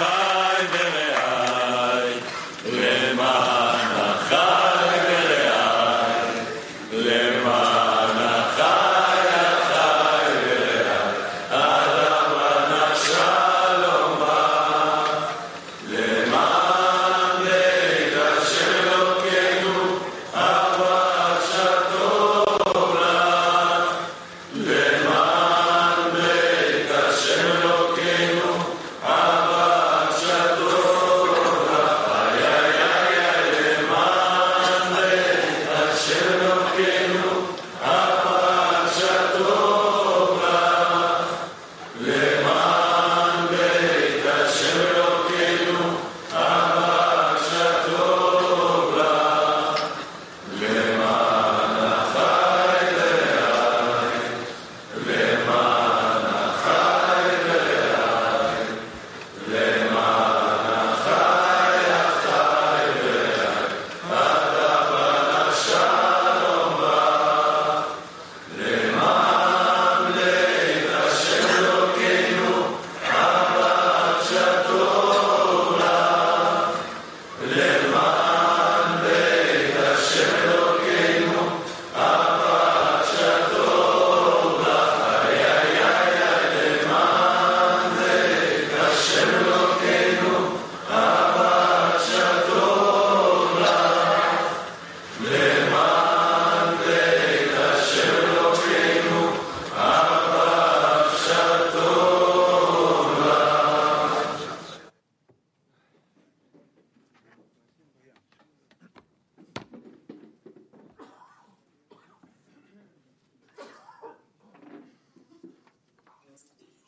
Thy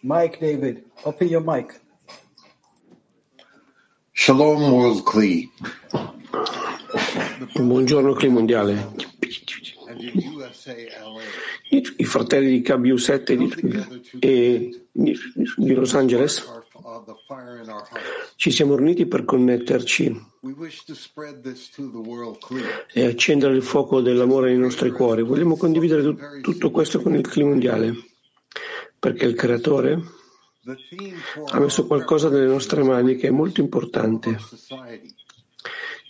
Mike David, open your mic. Shalom World Kli. Buongiorno Cli Mondiale. I, i fratelli di KBU7 di, e di, di Los Angeles ci siamo riuniti per connetterci e accendere il fuoco dell'amore nei nostri cuori. Vogliamo condividere tu, tutto questo con il clima mondiale perché il creatore ha messo qualcosa nelle nostre mani che è molto importante.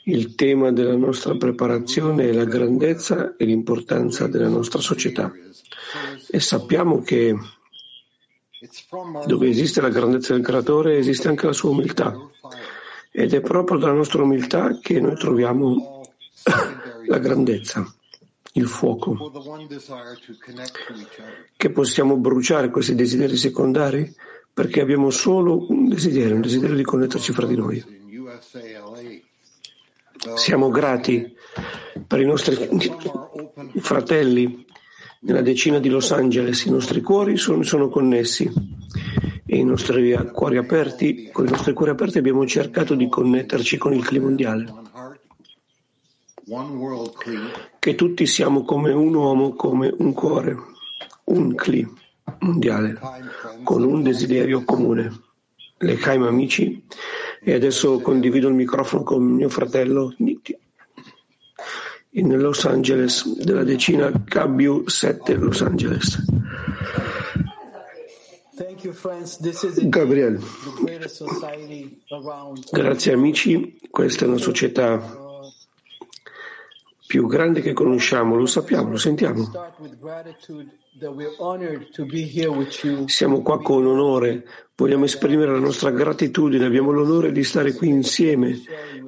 Il tema della nostra preparazione è la grandezza e l'importanza della nostra società. E sappiamo che dove esiste la grandezza del creatore esiste anche la sua umiltà. Ed è proprio dalla nostra umiltà che noi troviamo la grandezza il fuoco, che possiamo bruciare questi desideri secondari perché abbiamo solo un desiderio, un desiderio di connetterci fra di noi. Siamo grati per i nostri fratelli nella decina di Los Angeles, i nostri cuori sono, sono connessi e i nostri cuori aperti, con i nostri cuori aperti abbiamo cercato di connetterci con il clima mondiale che tutti siamo come un uomo, come un cuore, un cli mondiale, con un desiderio comune. Le Kaim amici, e adesso condivido il microfono con mio fratello in Los Angeles, della decina KBU 7 Los Angeles. Gabriele, grazie amici, questa è una società più grande che conosciamo, lo sappiamo, lo sentiamo. Siamo qua con onore, vogliamo esprimere la nostra gratitudine, abbiamo l'onore di stare qui insieme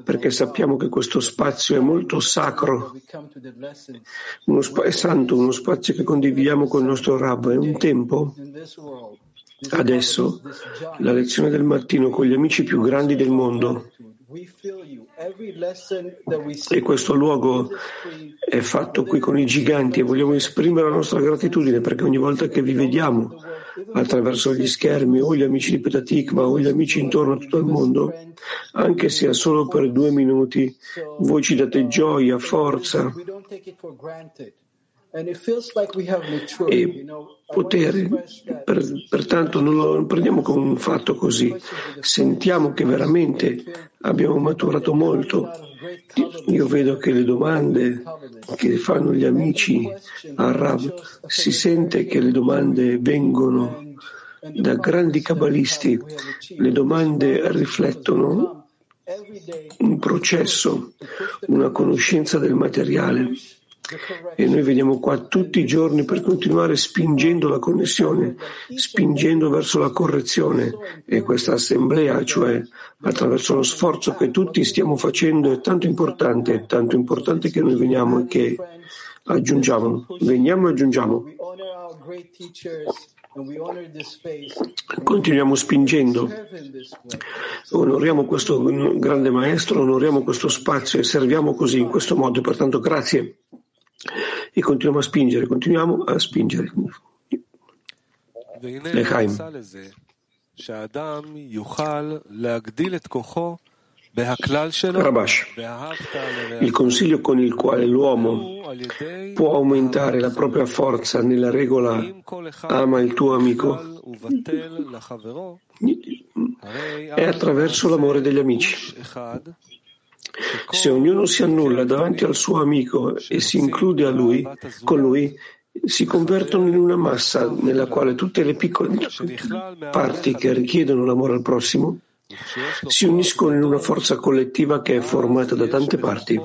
perché sappiamo che questo spazio è molto sacro, uno sp- è santo, uno spazio che condividiamo con il nostro Rab. È un tempo, adesso, la lezione del mattino con gli amici più grandi del mondo e questo luogo è fatto qui con i giganti e vogliamo esprimere la nostra gratitudine perché ogni volta che vi vediamo attraverso gli schermi o gli amici di Petatikva o gli amici intorno a tutto il mondo, anche se è solo per due minuti, voi ci date gioia, forza e potere. Per, pertanto non lo prendiamo come un fatto così. Sentiamo che veramente abbiamo maturato molto. Io vedo che le domande che fanno gli amici a Rav si sente che le domande vengono Da grandi cabalisti le domande riflettono un processo, una conoscenza del materiale. E noi veniamo qua tutti i giorni per continuare spingendo la connessione, spingendo verso la correzione. E questa assemblea, cioè attraverso lo sforzo che tutti stiamo facendo, è tanto importante, è tanto importante che noi veniamo e che aggiungiamo, veniamo e aggiungiamo. Continuiamo spingendo, onoriamo questo grande maestro, onoriamo questo spazio e serviamo così, in questo modo. Pertanto grazie e continuiamo a spingere, continuiamo a spingere. Rabash, il consiglio con il quale l'uomo può aumentare la propria forza nella regola ama il tuo amico è attraverso l'amore degli amici. Se ognuno si annulla davanti al suo amico e si include a lui, con lui, si convertono in una massa nella quale tutte le piccole parti che richiedono l'amore al prossimo si uniscono in una forza collettiva che è formata da tante parti.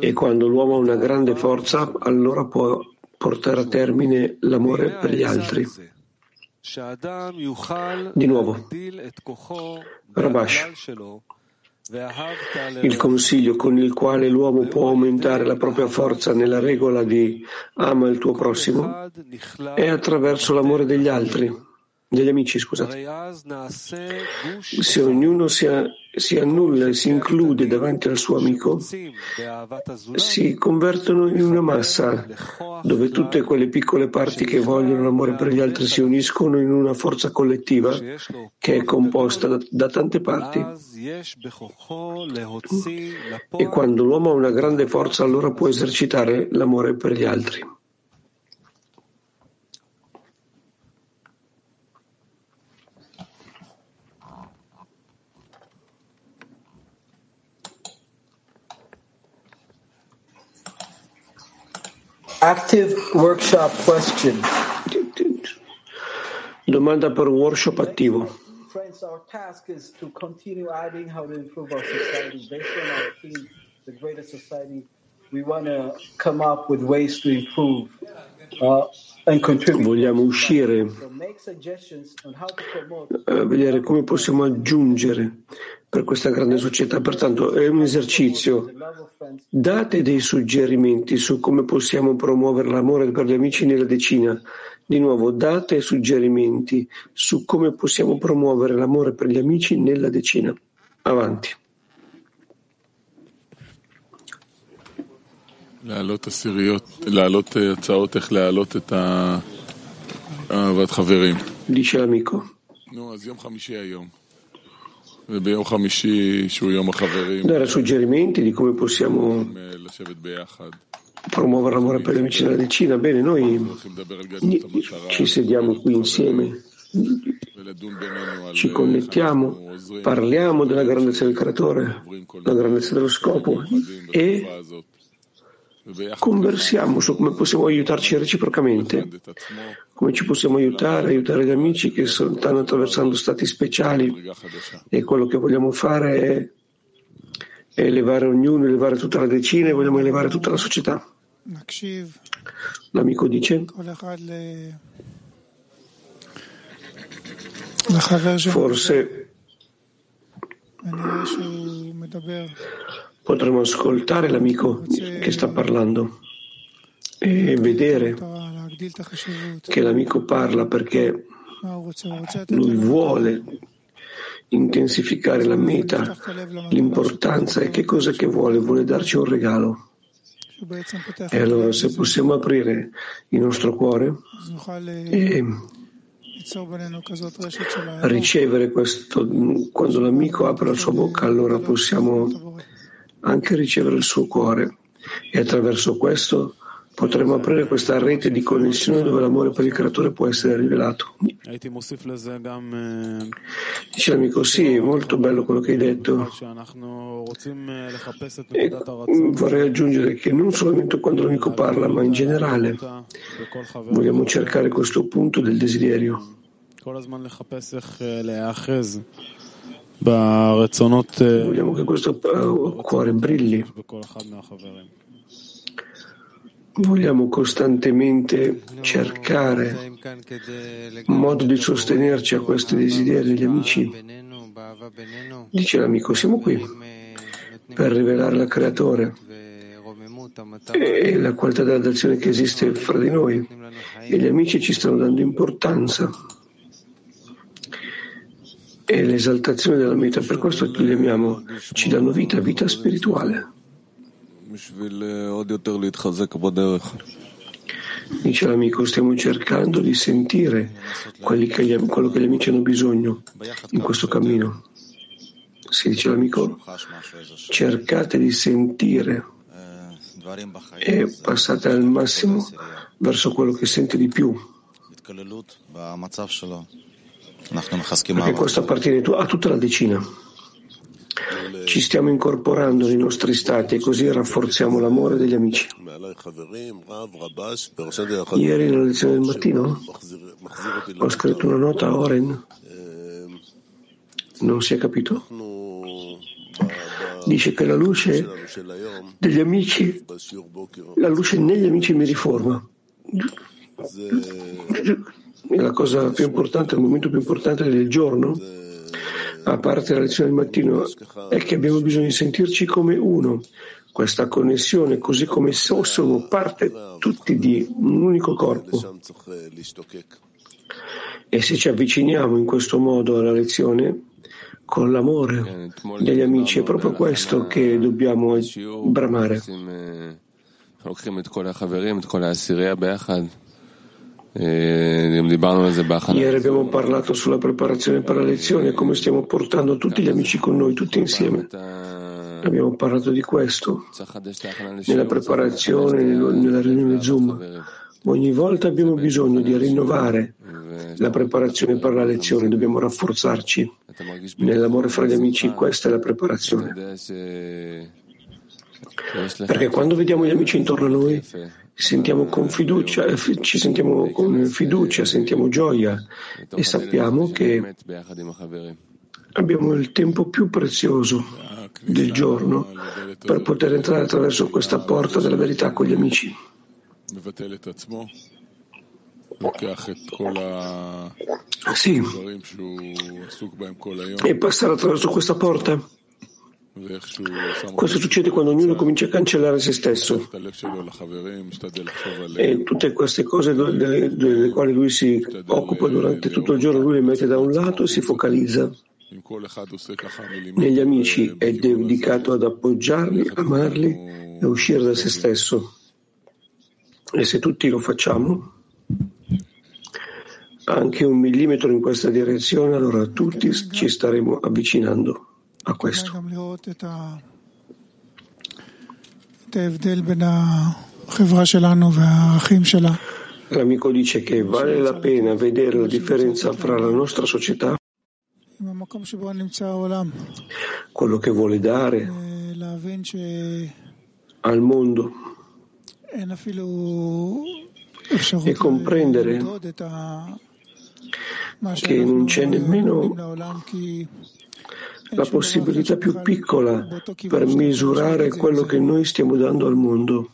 E quando l'uomo ha una grande forza, allora può portare a termine l'amore per gli altri. Di nuovo, Rabash, il consiglio con il quale l'uomo può aumentare la propria forza nella regola di ama il tuo prossimo è attraverso l'amore degli altri degli amici, scusate. Se ognuno si, si, annulla e si include davanti al suo amico, si convertono in una massa dove tutte quelle piccole parti che vogliono l'amore per gli altri si uniscono in una forza collettiva che è composta da, da tante parti. E quando l'uomo ha una grande forza, allora può esercitare l'amore per gli altri. Active workshop question. Domanda per workshop attivo. Friends, our task is to continue adding how to improve our society. Based on our theme, the greater society, we want to come up with ways to improve. Vogliamo uscire, uh, vedere come possiamo aggiungere per questa grande società. Pertanto è un esercizio. Date dei suggerimenti su come possiamo promuovere l'amore per gli amici nella decina. Di nuovo, date suggerimenti su come possiamo promuovere l'amore per gli amici nella decina. Avanti. להעלות עשיריות, להעלות הצעות איך להעלות את אהבת חברים. Dice l'amico. נו, אז יום חמישי היום. וביום חמישי, שהוא יום החברים, Dare suggerimenti di come possiamo לשבת ביחד. promuovere l'amore per gli amici nella decina. Bene, noi הולכים לדבר על גדלות המטרה ci sediamo qui insieme, ולדון בינינו על ci איך connettiamo, אנחנו עוזרים parliamo della grandezza del creatore, עוברים כל la grandezza dello scopo מיוחדים e בתקופה הזאת. וביחד Conversiamo su come possiamo aiutarci reciprocamente, come ci possiamo aiutare, aiutare gli amici che stanno attraversando stati speciali e quello che vogliamo fare è elevare ognuno, elevare tutta la decina e vogliamo elevare tutta la società. L'amico dice. Forse potremmo ascoltare l'amico che sta parlando e vedere che l'amico parla perché lui vuole intensificare la meta, l'importanza e che cosa che vuole, vuole darci un regalo. E allora se possiamo aprire il nostro cuore e ricevere questo, quando l'amico apre la sua bocca, allora possiamo anche ricevere il suo cuore. E attraverso questo potremo aprire questa rete di connessione dove l'amore per il creatore può essere rivelato. Dice l'amico, sì, è molto bello quello che hai detto. E mm, vorrei aggiungere che non solamente quando l'amico parla, ma in generale vogliamo cercare questo punto del desiderio. Vogliamo che questo cuore brilli. Vogliamo costantemente cercare un modo di sostenerci a questi desideri degli amici. Dice l'amico, siamo qui per rivelare la creatore e la qualità della dell'azione che esiste fra di noi e gli amici ci stanno dando importanza e l'esaltazione della meta, per questo li amiamo, ci danno vita, vita spirituale. Dice l'amico, stiamo cercando di sentire che gli, quello che gli amici hanno bisogno in questo cammino. Si dice l'amico, cercate di sentire e passate al massimo verso quello che sente di più. Perché questo appartiene a tutta la decina. Ci stiamo incorporando nei nostri stati e così rafforziamo l'amore degli amici. Ieri nella lezione del mattino ho scritto una nota a Oren. Non si è capito? Dice che la luce degli amici, la luce negli amici mi riforma. È la cosa più importante, il momento più importante del giorno a parte la lezione del mattino, è che abbiamo bisogno di sentirci come uno. Questa connessione, così come siamo parte tutti di un unico corpo. E se ci avviciniamo in questo modo alla lezione, con l'amore degli amici, è proprio questo che dobbiamo bramare. Ieri abbiamo parlato sulla preparazione per la lezione come stiamo portando tutti gli amici con noi, tutti insieme. Abbiamo parlato di questo nella preparazione, nella riunione Zoom. Ogni volta abbiamo bisogno di rinnovare la preparazione per la lezione, dobbiamo rafforzarci nell'amore fra gli amici, questa è la preparazione. Perché quando vediamo gli amici intorno a noi, sentiamo con fiducia, ci sentiamo con fiducia, sentiamo gioia e sappiamo che abbiamo il tempo più prezioso del giorno per poter entrare attraverso questa porta della verità con gli amici. Sì, e passare attraverso questa porta questo succede quando ognuno comincia a cancellare se stesso e tutte queste cose delle, delle quali lui si occupa durante tutto il giorno, lui le mette da un lato e si focalizza. Negli amici è dedicato ad appoggiarli, amarli e uscire da se stesso. E se tutti lo facciamo, anche un millimetro in questa direzione, allora tutti ci staremo avvicinando a questo. L'amico dice che vale la pena vedere la differenza fra la nostra società, quello che vuole dare al mondo. e comprendere che non c'è nemmeno la possibilità più piccola per misurare quello che noi stiamo dando al mondo,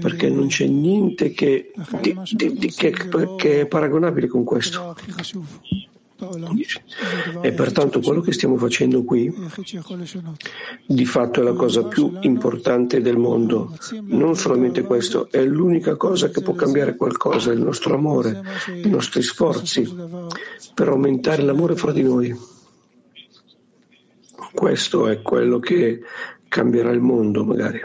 perché non c'è niente che, di, di, di, che, che è paragonabile con questo. E pertanto quello che stiamo facendo qui di fatto è la cosa più importante del mondo. Non solamente questo, è l'unica cosa che può cambiare qualcosa, il nostro amore, i nostri sforzi per aumentare l'amore fra di noi. Questo è quello che cambierà il mondo, magari.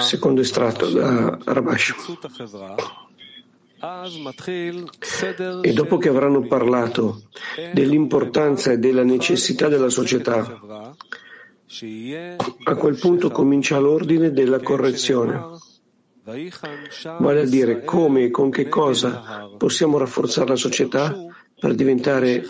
Secondo estratto da Rabash. E dopo che avranno parlato dell'importanza e della necessità della società, a quel punto comincia l'ordine della correzione. Vale a dire come e con che cosa possiamo rafforzare la società per diventare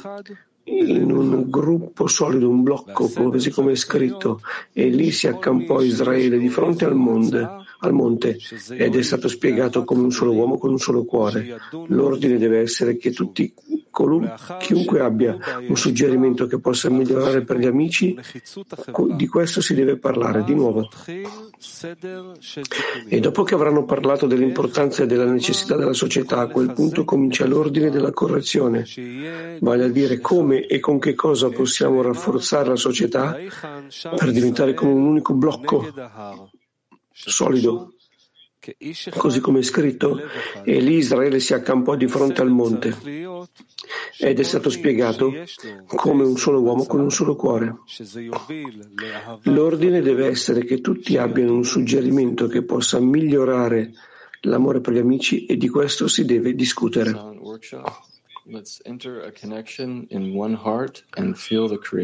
in un gruppo solido, un blocco, così come è scritto, e lì si accampò Israele di fronte al monte, al monte ed è stato spiegato come un solo uomo con un solo cuore. L'ordine deve essere che tutti chiunque abbia un suggerimento che possa migliorare per gli amici, di questo si deve parlare di nuovo. E dopo che avranno parlato dell'importanza e della necessità della società, a quel punto comincia l'ordine della correzione, vale a dire come e con che cosa possiamo rafforzare la società per diventare come un unico blocco solido Così come è scritto, e lì Israele si accampò di fronte al monte ed è stato spiegato come un solo uomo con un solo cuore. L'ordine deve essere che tutti abbiano un suggerimento che possa migliorare l'amore per gli amici e di questo si deve discutere.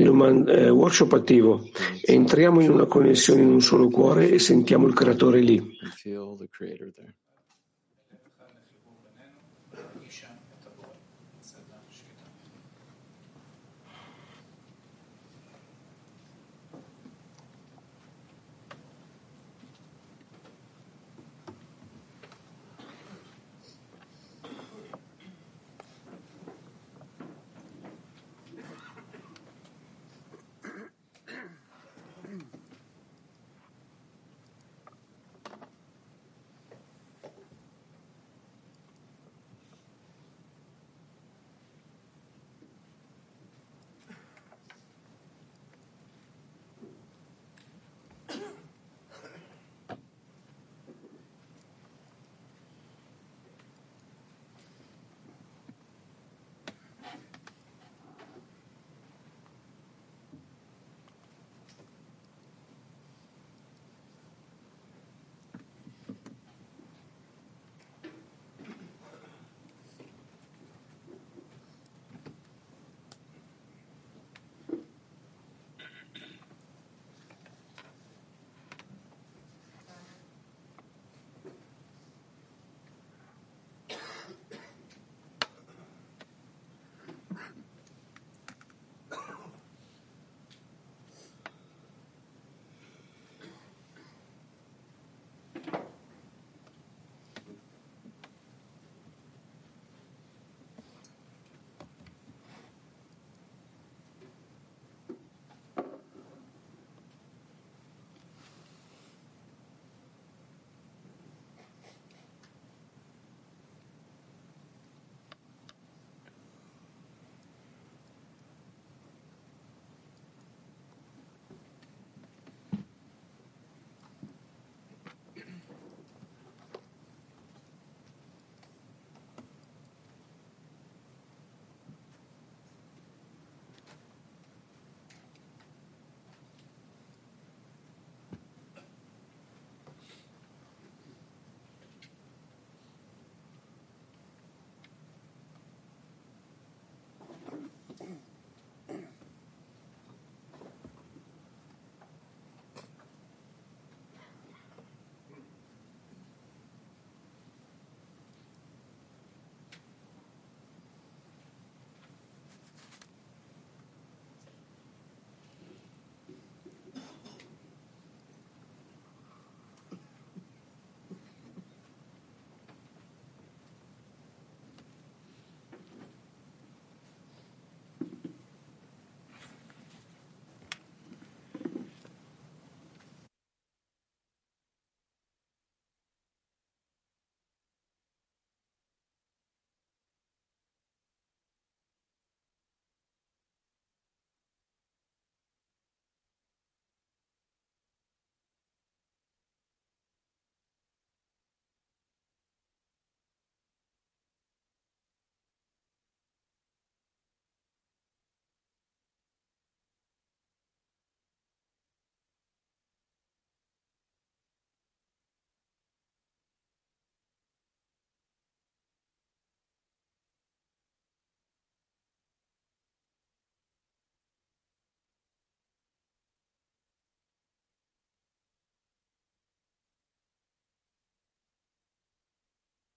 Doman- eh, workshop attivo. Entriamo in una connessione in un solo cuore e sentiamo il creatore lì.